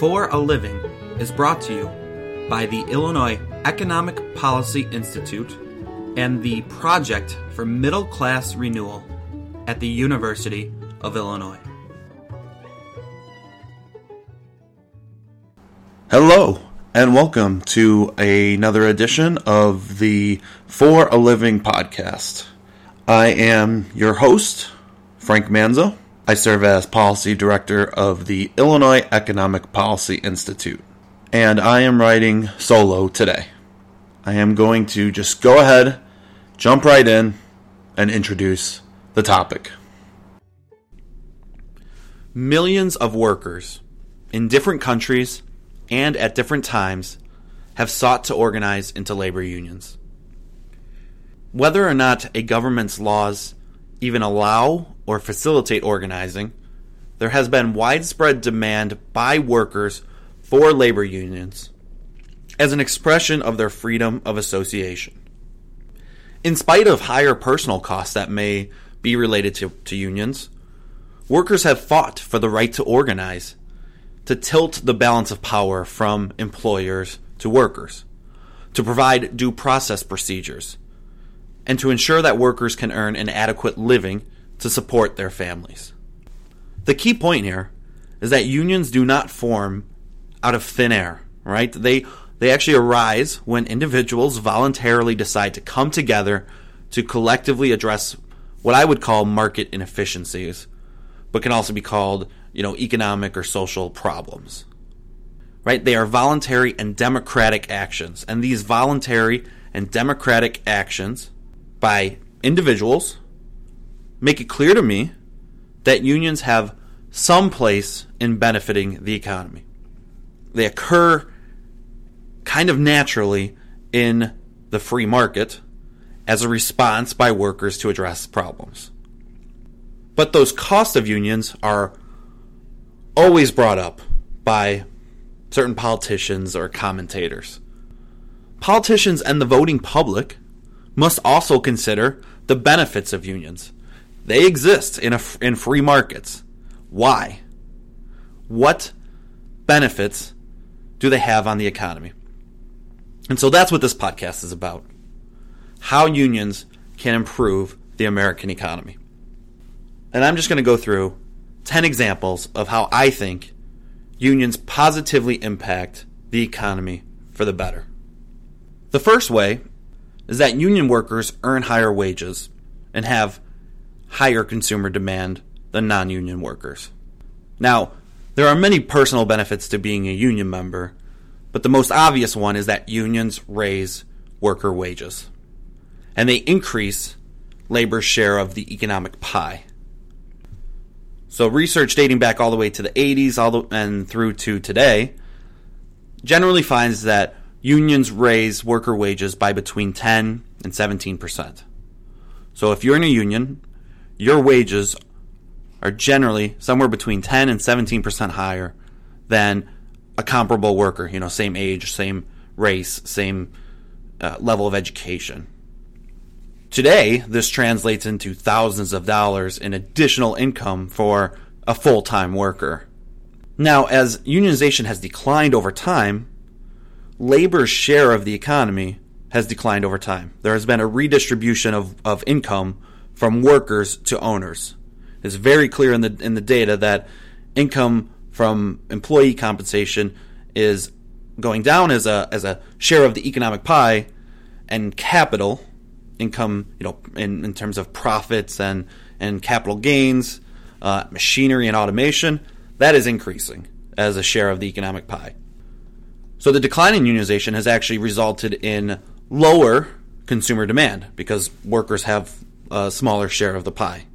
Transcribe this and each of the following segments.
For a Living is brought to you by the Illinois Economic Policy Institute and the Project for Middle Class Renewal at the University of Illinois. Hello, and welcome to another edition of the For a Living podcast. I am your host, Frank Manzo. I serve as Policy Director of the Illinois Economic Policy Institute, and I am writing solo today. I am going to just go ahead, jump right in, and introduce the topic. Millions of workers in different countries and at different times have sought to organize into labor unions. Whether or not a government's laws even allow or facilitate organizing, there has been widespread demand by workers for labor unions as an expression of their freedom of association. In spite of higher personal costs that may be related to, to unions, workers have fought for the right to organize, to tilt the balance of power from employers to workers, to provide due process procedures, and to ensure that workers can earn an adequate living to support their families. The key point here is that unions do not form out of thin air, right? They they actually arise when individuals voluntarily decide to come together to collectively address what I would call market inefficiencies, but can also be called, you know, economic or social problems. Right? They are voluntary and democratic actions, and these voluntary and democratic actions by individuals make it clear to me that unions have some place in benefiting the economy. They occur kind of naturally in the free market as a response by workers to address problems. But those costs of unions are always brought up by certain politicians or commentators. Politicians and the voting public must also consider the benefits of unions. They exist in, a, in free markets. Why? What benefits do they have on the economy? And so that's what this podcast is about how unions can improve the American economy. And I'm just going to go through 10 examples of how I think unions positively impact the economy for the better. The first way is that union workers earn higher wages and have higher consumer demand than non union workers. Now, there are many personal benefits to being a union member, but the most obvious one is that unions raise worker wages and they increase labor's share of the economic pie. So, research dating back all the way to the 80s all the, and through to today generally finds that unions raise worker wages by between 10 and 17%. So if you're in a union, your wages are generally somewhere between 10 and 17% higher than a comparable worker, you know, same age, same race, same uh, level of education. Today, this translates into thousands of dollars in additional income for a full time worker. Now, as unionization has declined over time, labor's share of the economy has declined over time. There has been a redistribution of, of income from workers to owners. It's very clear in the in the data that income from employee compensation is going down as a as a share of the economic pie and capital income, you know, in, in terms of profits and and capital gains, uh, machinery and automation, that is increasing as a share of the economic pie. So the decline in unionization has actually resulted in lower consumer demand because workers have a smaller share of the pie.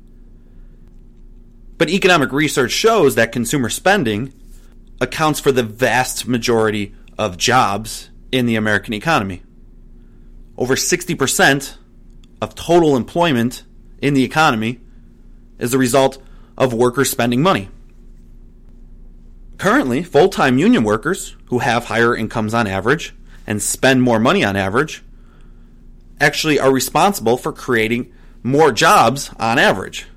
But economic research shows that consumer spending accounts for the vast majority of jobs in the American economy. Over 60% of total employment in the economy is the result of workers spending money. Currently, full time union workers who have higher incomes on average and spend more money on average actually are responsible for creating more jobs on average.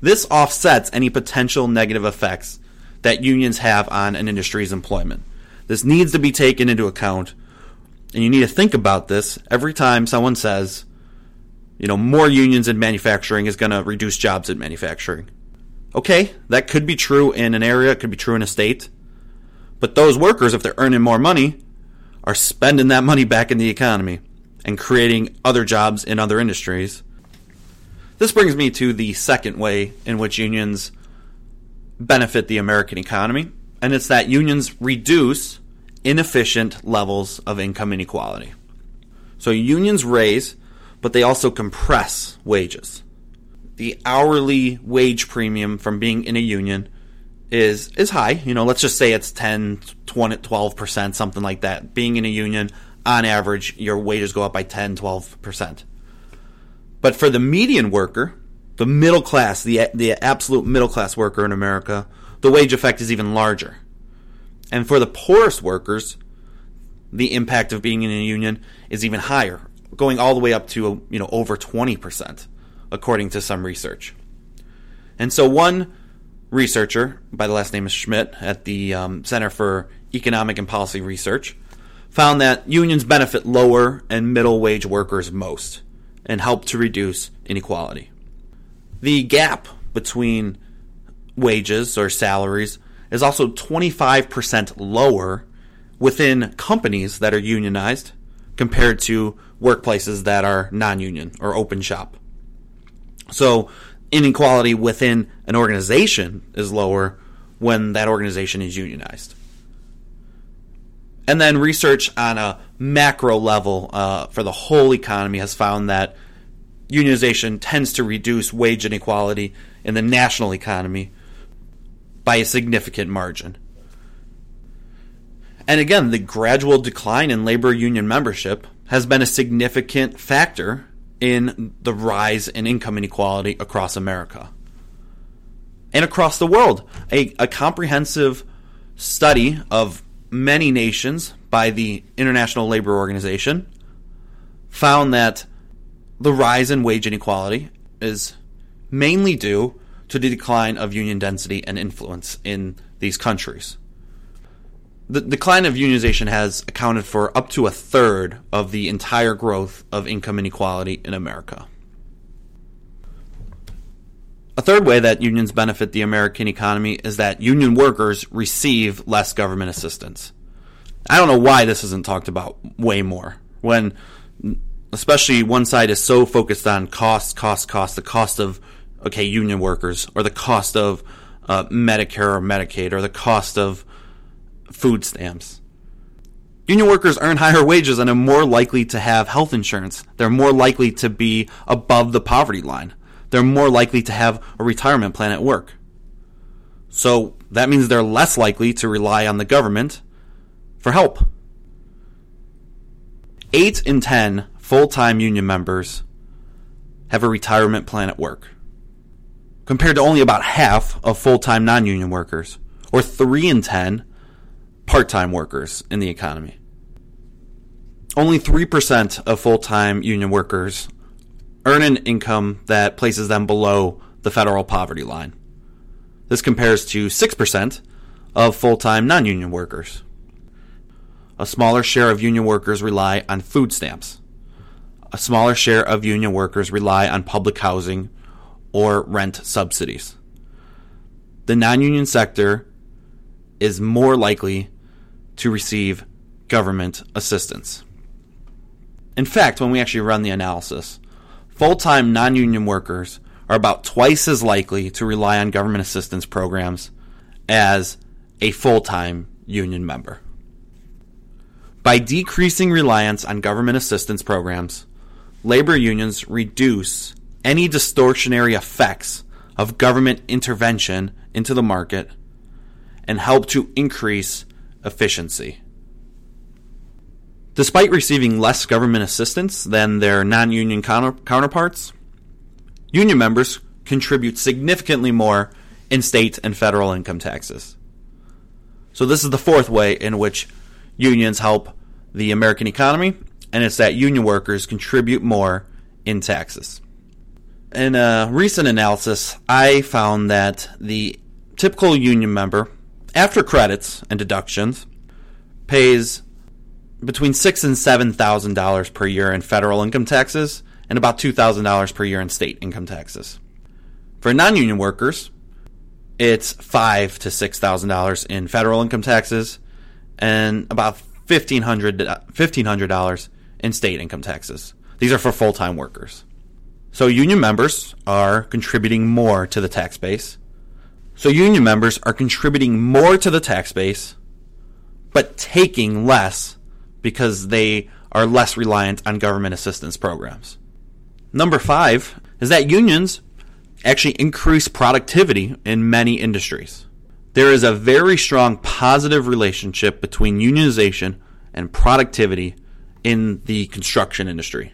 This offsets any potential negative effects that unions have on an industry's employment. This needs to be taken into account, and you need to think about this every time someone says, you know, more unions in manufacturing is going to reduce jobs in manufacturing. Okay, that could be true in an area, it could be true in a state. But those workers, if they're earning more money, are spending that money back in the economy and creating other jobs in other industries. This brings me to the second way in which unions benefit the American economy, and it's that unions reduce inefficient levels of income inequality. So unions raise, but they also compress wages. The hourly wage premium from being in a union is is high. You know, let's just say it's 10, 20, 12%, something like that. Being in a union, on average, your wages go up by 10, 12%. But for the median worker, the middle class, the the absolute middle class worker in America, the wage effect is even larger. And for the poorest workers, the impact of being in a union is even higher, going all the way up to you know over 20%, according to some research. And so one researcher by the last name is Schmitt at the um, Center for Economic and Policy Research found that unions benefit lower and middle wage workers most and help to reduce inequality. The gap between wages or salaries is also 25% lower within companies that are unionized compared to workplaces that are non union or open shop. So inequality within an organization is lower when that organization is unionized. And then research on a macro level uh, for the whole economy has found that unionization tends to reduce wage inequality in the national economy by a significant margin. And again, the gradual decline in labor union membership has been a significant factor in the rise in income inequality across America and across the world. A, a comprehensive study of many nations by the International Labor Organization found that the rise in wage inequality is mainly due to the decline of union density and influence in these countries the decline of unionization has accounted for up to a third of the entire growth of income inequality in America. A third way that unions benefit the American economy is that union workers receive less government assistance. I don't know why this isn't talked about way more when especially one side is so focused on cost, cost, cost, the cost of okay union workers, or the cost of uh, Medicare or Medicaid, or the cost of food stamps. Union workers earn higher wages and are more likely to have health insurance. They're more likely to be above the poverty line. They're more likely to have a retirement plan at work. So that means they're less likely to rely on the government for help. 8 in 10 full time union members have a retirement plan at work, compared to only about half of full time non union workers, or 3 in 10 part time workers in the economy. Only 3% of full time union workers earn an income that places them below the federal poverty line. This compares to 6% of full time non union workers. A smaller share of union workers rely on food stamps. A smaller share of union workers rely on public housing or rent subsidies. The non union sector is more likely to receive government assistance. In fact, when we actually run the analysis, full time non union workers are about twice as likely to rely on government assistance programs as a full time union member. By decreasing reliance on government assistance programs, labor unions reduce any distortionary effects of government intervention into the market and help to increase efficiency. Despite receiving less government assistance than their non union counter- counterparts, union members contribute significantly more in state and federal income taxes. So, this is the fourth way in which unions help the American economy, and it's that union workers contribute more in taxes. In a recent analysis, I found that the typical union member after credits and deductions, pays between six and seven thousand dollars per year in federal income taxes and about two thousand dollars per year in state income taxes. For non-union workers, it's five to six thousand dollars in federal income taxes and about fifteen hundred dollars in state income taxes. These are for full-time workers. So union members are contributing more to the tax base. So union members are contributing more to the tax base, but taking less because they are less reliant on government assistance programs. Number five is that unions actually increase productivity in many industries. There is a very strong positive relationship between unionization and productivity in the construction industry.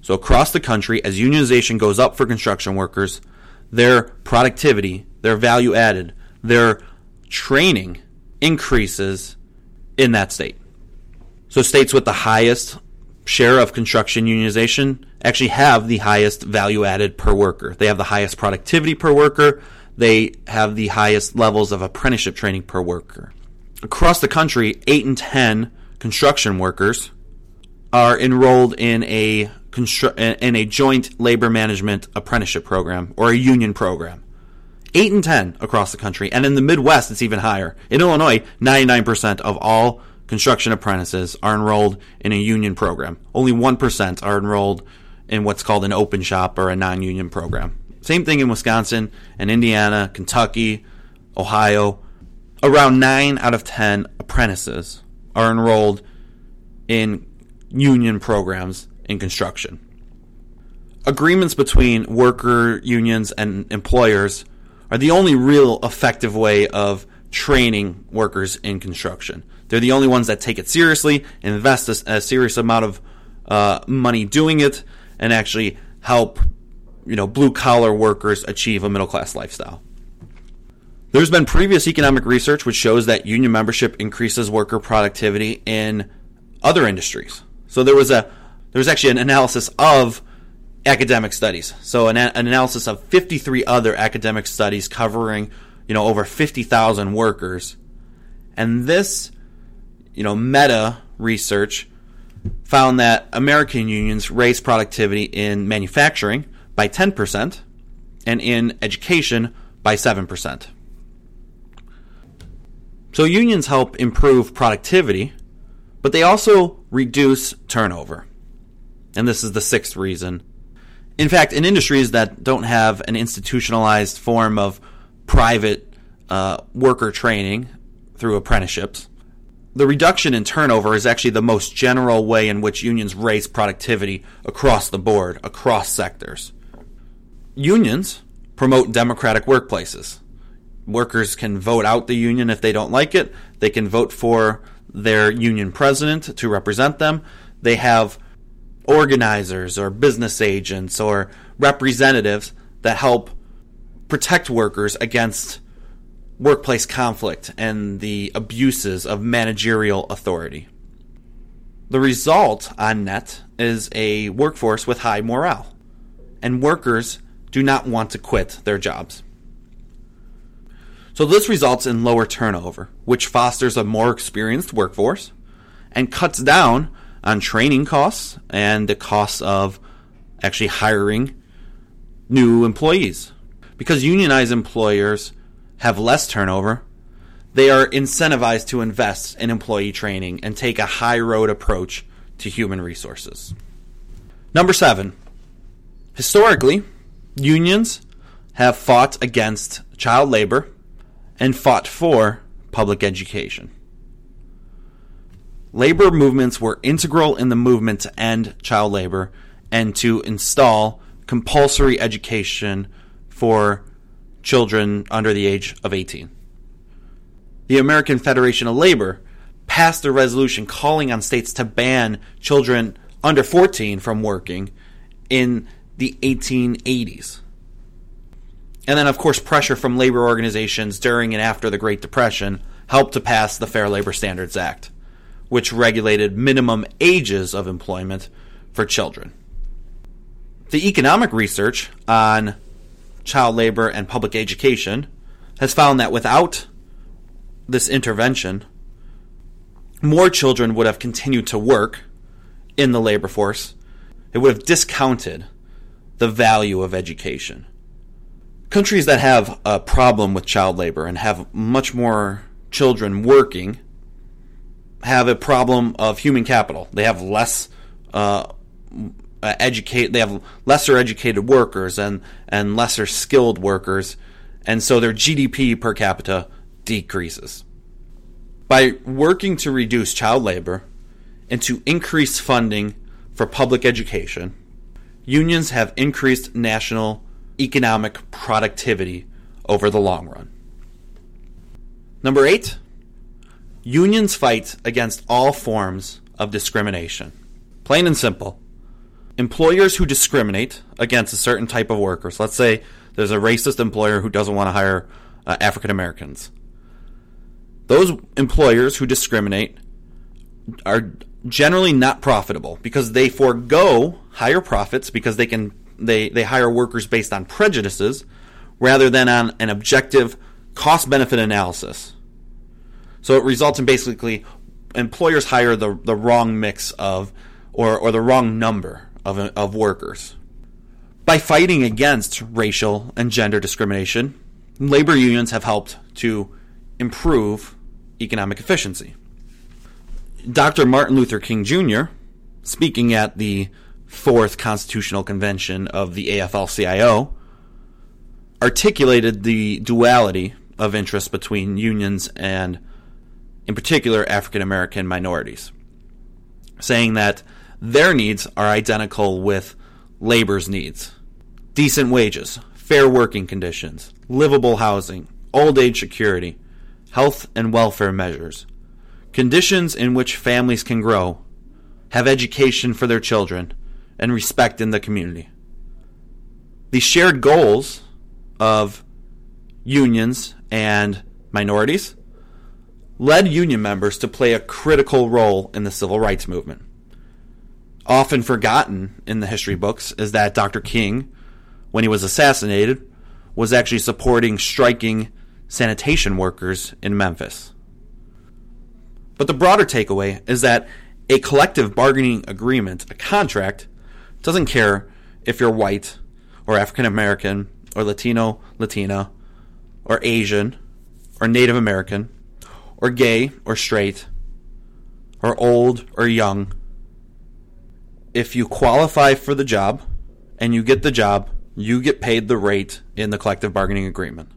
So, across the country, as unionization goes up for construction workers, their productivity, their value added, their training increases in that state. So states with the highest share of construction unionization actually have the highest value added per worker. They have the highest productivity per worker. They have the highest levels of apprenticeship training per worker. Across the country, 8 and 10 construction workers are enrolled in a in a joint labor management apprenticeship program or a union program. 8 and 10 across the country. And in the Midwest, it's even higher. In Illinois, 99% of all construction apprentices are enrolled in a union program. Only 1% are enrolled in what's called an open shop or a non union program. Same thing in Wisconsin and Indiana, Kentucky, Ohio. Around 9 out of 10 apprentices are enrolled in union programs in construction. Agreements between worker unions and employers are the only real effective way of training workers in construction. They're the only ones that take it seriously, invest a, a serious amount of uh, money doing it, and actually help you know blue collar workers achieve a middle class lifestyle. There's been previous economic research which shows that union membership increases worker productivity in other industries. So there was a there was actually an analysis of academic studies. So an, an analysis of 53 other academic studies covering you know over 50,000 workers, and this you know, meta research found that American unions raise productivity in manufacturing by 10% and in education by 7%. So unions help improve productivity, but they also reduce turnover. And this is the sixth reason. In fact, in industries that don't have an institutionalized form of private uh, worker training through apprenticeships, the reduction in turnover is actually the most general way in which unions raise productivity across the board, across sectors. Unions promote democratic workplaces. Workers can vote out the union if they don't like it. They can vote for their union president to represent them. They have organizers or business agents or representatives that help protect workers against workplace conflict and the abuses of managerial authority. The result on net is a workforce with high morale, and workers do not want to quit their jobs. So, this results in lower turnover, which fosters a more experienced workforce and cuts down on training costs and the costs of actually hiring new employees. Because unionized employers have less turnover, they are incentivized to invest in employee training and take a high road approach to human resources. Number seven, historically, unions have fought against child labor and fought for public education. Labor movements were integral in the movement to end child labor and to install compulsory education for children under the age of 18. The American Federation of Labor passed a resolution calling on states to ban children under 14 from working in the 1880s. And then, of course, pressure from labor organizations during and after the Great Depression helped to pass the Fair Labor Standards Act, which regulated minimum ages of employment for children. The economic research on child labor and public education has found that without this intervention, more children would have continued to work in the labor force. It would have discounted the value of education. Countries that have a problem with child labor and have much more children working have a problem of human capital. They have less uh, educate. They have lesser educated workers and and lesser skilled workers, and so their GDP per capita decreases. By working to reduce child labor and to increase funding for public education, unions have increased national economic productivity over the long run. Number eight, unions fight against all forms of discrimination. Plain and simple. Employers who discriminate against a certain type of workers, let's say there's a racist employer who doesn't want to hire uh, African Americans. Those employers who discriminate are generally not profitable because they forego higher profits because they can they, they hire workers based on prejudices rather than on an objective cost benefit analysis. So it results in basically employers hire the, the wrong mix of or, or the wrong number of, of workers. By fighting against racial and gender discrimination, labor unions have helped to improve economic efficiency. Dr. Martin Luther King Jr., speaking at the fourth constitutional convention of the AFL CIO, articulated the duality of interest between unions and, in particular, African American minorities, saying that their needs are identical with labor's needs decent wages, fair working conditions, livable housing, old age security, health and welfare measures, conditions in which families can grow, have education for their children, and respect in the community. The shared goals of unions and minorities led union members to play a critical role in the civil rights movement. Often forgotten in the history books is that Dr. King, when he was assassinated, was actually supporting striking sanitation workers in Memphis. But the broader takeaway is that a collective bargaining agreement, a contract, doesn't care if you're white or African American or Latino, Latina, or Asian or Native American or gay or straight or old or young. If you qualify for the job and you get the job, you get paid the rate in the collective bargaining agreement.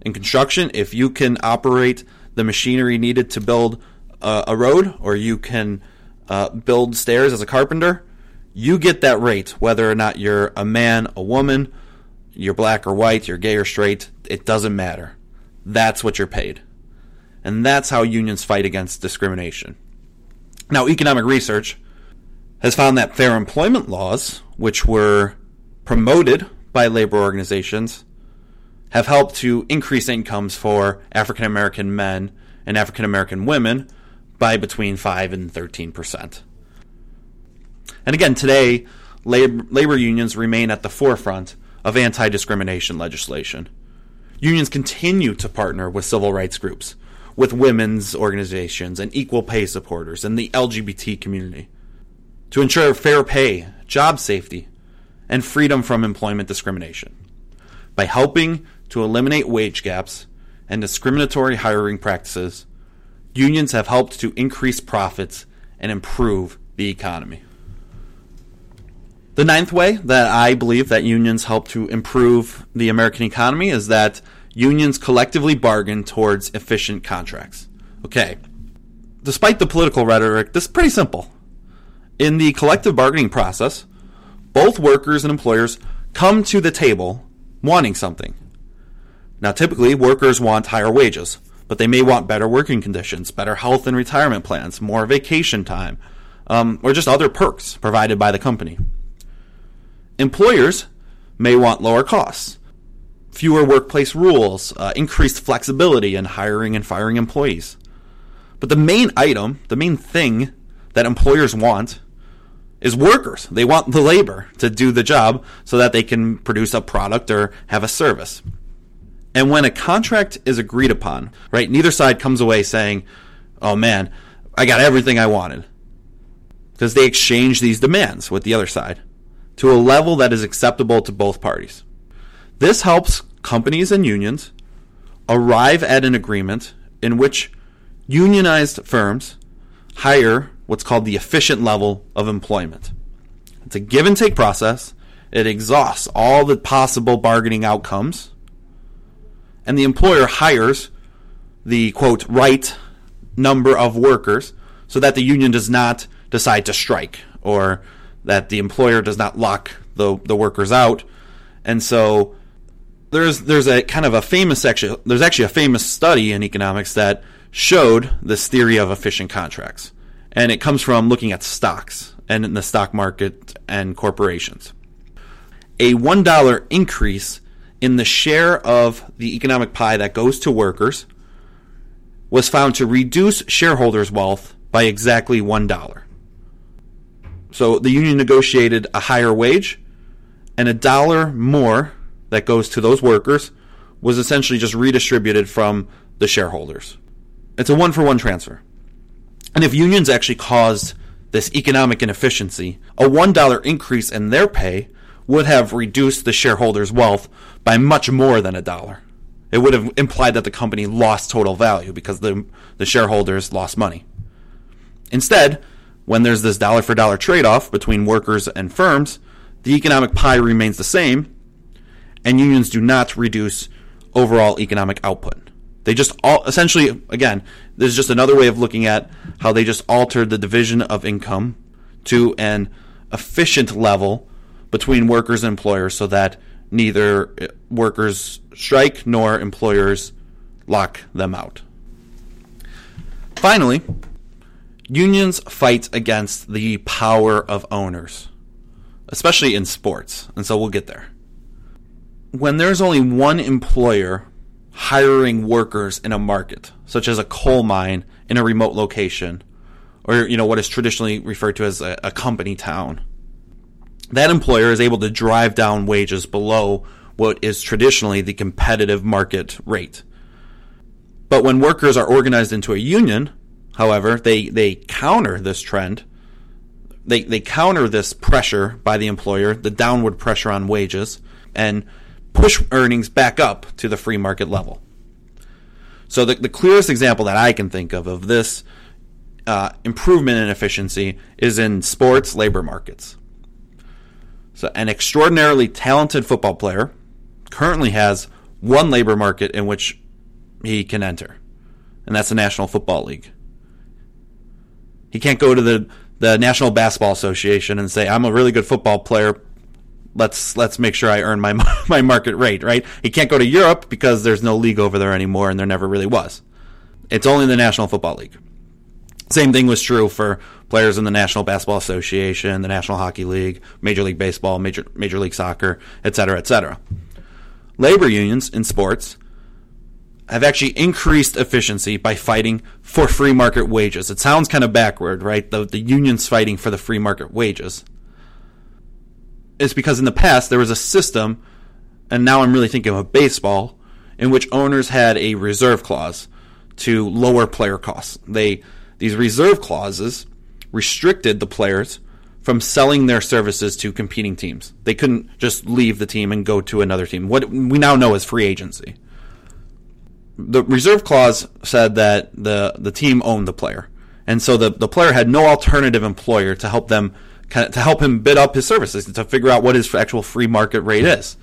In construction, if you can operate the machinery needed to build uh, a road or you can uh, build stairs as a carpenter, you get that rate whether or not you're a man, a woman, you're black or white, you're gay or straight, it doesn't matter. That's what you're paid. And that's how unions fight against discrimination. Now, economic research has found that fair employment laws, which were promoted by labor organizations, have helped to increase incomes for African American men and African American women by between 5 and 13 percent. And again, today, labor, labor unions remain at the forefront of anti discrimination legislation. Unions continue to partner with civil rights groups, with women's organizations and equal pay supporters and the LGBT community to ensure fair pay, job safety, and freedom from employment discrimination. By helping to eliminate wage gaps and discriminatory hiring practices, unions have helped to increase profits and improve the economy. The ninth way that I believe that unions help to improve the American economy is that unions collectively bargain towards efficient contracts. Okay. Despite the political rhetoric, this is pretty simple. In the collective bargaining process, both workers and employers come to the table wanting something. Now, typically, workers want higher wages, but they may want better working conditions, better health and retirement plans, more vacation time, um, or just other perks provided by the company. Employers may want lower costs, fewer workplace rules, uh, increased flexibility in hiring and firing employees. But the main item, the main thing that employers want is workers. They want the labor to do the job so that they can produce a product or have a service. And when a contract is agreed upon, right, neither side comes away saying, oh man, I got everything I wanted. Because they exchange these demands with the other side to a level that is acceptable to both parties. This helps companies and unions arrive at an agreement in which unionized firms hire what's called the efficient level of employment. It's a give and take process. It exhausts all the possible bargaining outcomes. And the employer hires the quote right number of workers so that the union does not decide to strike or that the employer does not lock the, the workers out. And so there's there's a kind of a famous actually there's actually a famous study in economics that showed this theory of efficient contracts. And it comes from looking at stocks and in the stock market and corporations. A $1 increase in the share of the economic pie that goes to workers was found to reduce shareholders' wealth by exactly $1. So the union negotiated a higher wage, and a dollar more that goes to those workers was essentially just redistributed from the shareholders. It's a one for one transfer. And if unions actually caused this economic inefficiency, a $1 increase in their pay would have reduced the shareholders' wealth by much more than a dollar. It would have implied that the company lost total value because the, the shareholders lost money. Instead, when there's this dollar for dollar trade off between workers and firms, the economic pie remains the same, and unions do not reduce overall economic output. They just all essentially, again, this is just another way of looking at how they just altered the division of income to an efficient level between workers and employers so that neither eh, workers strike nor employers lock them out. Finally, unions fight against the power of owners, especially in sports, and so we'll get there. When there's only one employer hiring workers in a market, such as a coal mine in a remote location, or you know what is traditionally referred to as a, a company town. That employer is able to drive down wages below what is traditionally the competitive market rate. But when workers are organized into a union, however, they, they counter this trend. They, they counter this pressure by the employer, the downward pressure on wages, and push earnings back up to the free market level. So the, the clearest example that I can think of of this uh, improvement in efficiency is in sports labor markets. So an extraordinarily talented football player currently has one labor market in which he can enter, and that's the National Football League. He can't go to the the National Basketball Association and say, "I'm a really good football player let's let's make sure I earn my my market rate, right? He can't go to Europe because there's no league over there anymore, and there never really was. It's only the National Football League. Same thing was true for players in the National Basketball Association, the National Hockey League, Major League Baseball, Major Major League Soccer, et cetera, et cetera. Labor unions in sports have actually increased efficiency by fighting for free market wages. It sounds kind of backward, right? The the unions fighting for the free market wages is because in the past there was a system, and now I'm really thinking of baseball, in which owners had a reserve clause to lower player costs. They these reserve clauses restricted the players from selling their services to competing teams. They couldn't just leave the team and go to another team. What we now know as free agency. The reserve clause said that the the team owned the player. And so the, the player had no alternative employer to help them to help him bid up his services to figure out what his actual free market rate is.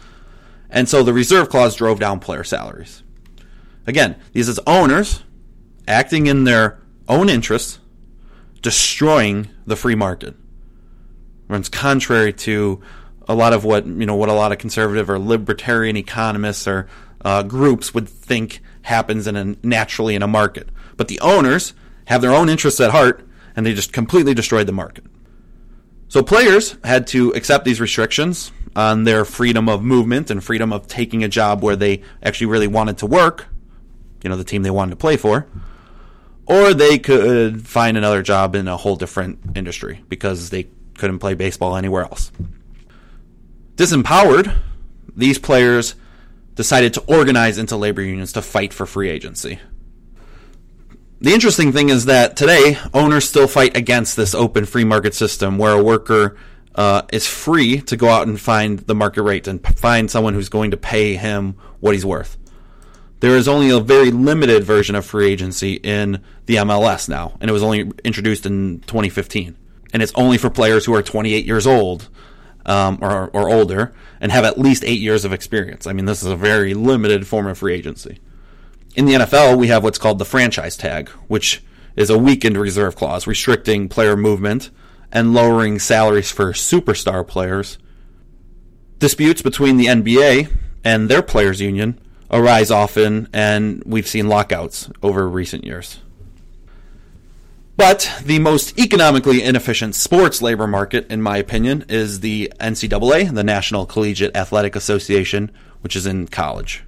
And so the reserve clause drove down player salaries. Again, these is owners acting in their own interests, destroying the free market. Runs contrary to a lot of what you know what a lot of conservative or libertarian economists or uh, groups would think happens in a, naturally in a market. But the owners have their own interests at heart, and they just completely destroyed the market. So players had to accept these restrictions on their freedom of movement and freedom of taking a job where they actually really wanted to work, you know, the team they wanted to play for, or they could find another job in a whole different industry because they couldn't play baseball anywhere else. Disempowered, these players decided to organize into labor unions to fight for free agency. The interesting thing is that today, owners still fight against this open free market system where a worker uh, is free to go out and find the market rate and find someone who's going to pay him what he's worth. There is only a very limited version of free agency in the MLS now, and it was only introduced in 2015. And it's only for players who are 28 years old um, or, or older and have at least eight years of experience. I mean, this is a very limited form of free agency. In the NFL, we have what's called the franchise tag, which is a weakened reserve clause restricting player movement and lowering salaries for superstar players. Disputes between the NBA and their players' union arise often, and we've seen lockouts over recent years. But the most economically inefficient sports labor market, in my opinion, is the NCAA, the National Collegiate Athletic Association, which is in college.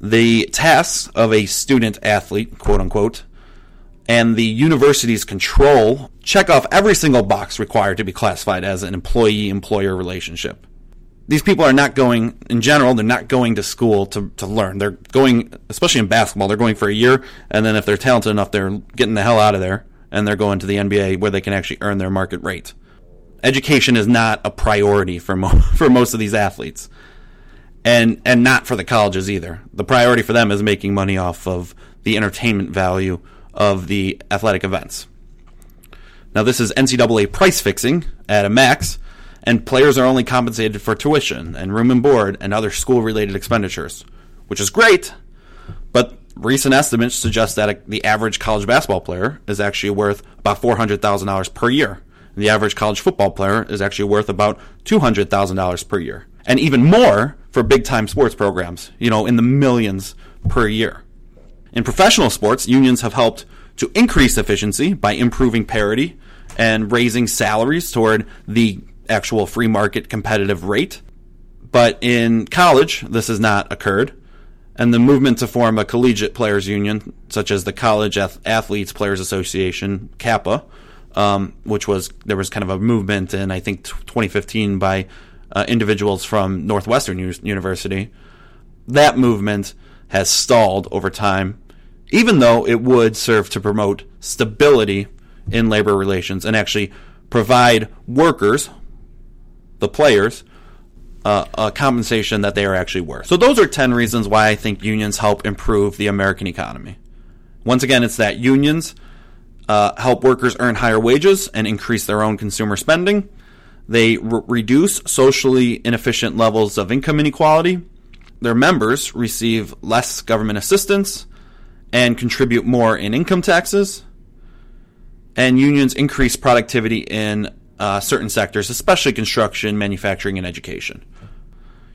The tasks of a student athlete, quote unquote, and the university's control check off every single box required to be classified as an employee employer relationship. These people are not going, in general, they're not going to school to, to learn. They're going, especially in basketball, they're going for a year, and then if they're talented enough, they're getting the hell out of there, and they're going to the NBA where they can actually earn their market rate. Education is not a priority for, mo- for most of these athletes. And, and not for the colleges either. The priority for them is making money off of the entertainment value of the athletic events. Now, this is NCAA price fixing at a max, and players are only compensated for tuition and room and board and other school related expenditures, which is great, but recent estimates suggest that the average college basketball player is actually worth about $400,000 per year. The average college football player is actually worth about $200,000 per year. And even more for big time sports programs, you know, in the millions per year. In professional sports, unions have helped to increase efficiency by improving parity and raising salaries toward the actual free market competitive rate. But in college, this has not occurred. And the movement to form a collegiate players union, such as the College Athletes Players Association, CAPA, um, which was there was kind of a movement in I think 2015 by uh, individuals from Northwestern U- University. That movement has stalled over time, even though it would serve to promote stability in labor relations and actually provide workers, the players, uh, a compensation that they are actually worth. So, those are 10 reasons why I think unions help improve the American economy. Once again, it's that unions uh, help workers earn higher wages and increase their own consumer spending. They re- reduce socially inefficient levels of income inequality their members receive less government assistance and contribute more in income taxes. And unions increase productivity in uh, certain sectors, especially construction, manufacturing, and education.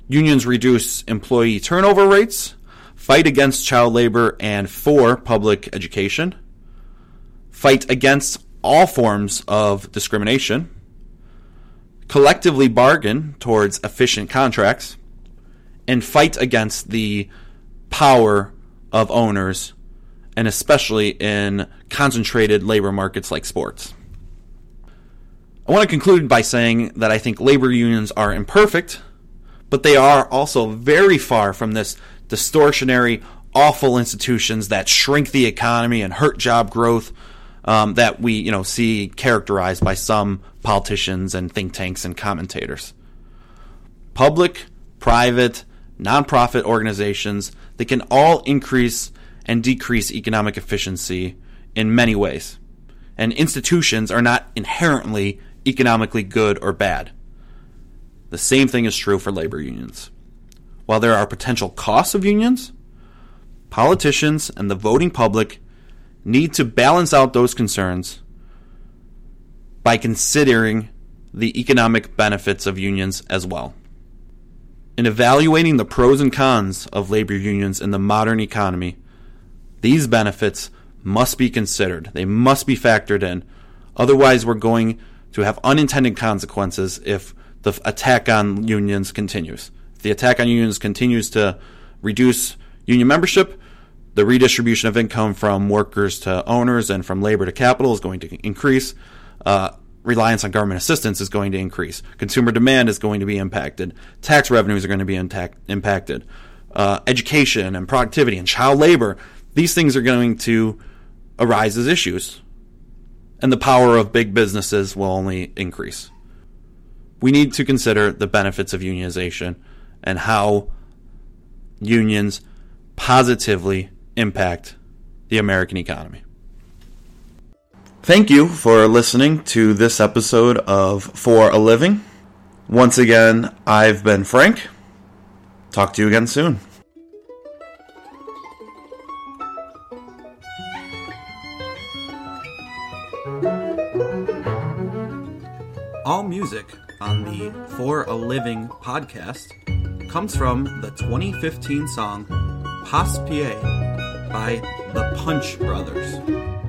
Unions reduce employee turnover rates, fight against child labor and for public education, fight against all forms of discrimination, collectively bargain towards efficient contracts and fight against the power of owners, and especially in concentrated labor markets like sports. I want to conclude by saying that I think labor unions are imperfect, but they are also very far from this distortionary, awful institutions that shrink the economy and hurt job growth um, that we you know see characterized by some politicians and think tanks and commentators. Public, private, nonprofit organizations, they can all increase and decrease economic efficiency in many ways. And institutions are not inherently economically good or bad. The same thing is true for labor unions. While there are potential costs of unions, politicians and the voting public need to balance out those concerns by considering the economic benefits of unions as well. In evaluating the pros and cons of labor unions in the modern economy, these benefits must be considered. They must be factored in. Otherwise, we're going to have unintended consequences if the attack on unions continues. If the attack on unions continues to reduce union membership, the redistribution of income from workers to owners and from labor to capital is going to increase. Uh, reliance on government assistance is going to increase. Consumer demand is going to be impacted. Tax revenues are going to be intact, impacted. Uh, education and productivity and child labor, these things are going to arise as issues. And the power of big businesses will only increase. We need to consider the benefits of unionization and how unions positively impact the American economy. Thank you for listening to this episode of For a Living. Once again, I've been Frank. Talk to you again soon. All music on the For a Living podcast comes from the 2015 song Passepied by the Punch Brothers.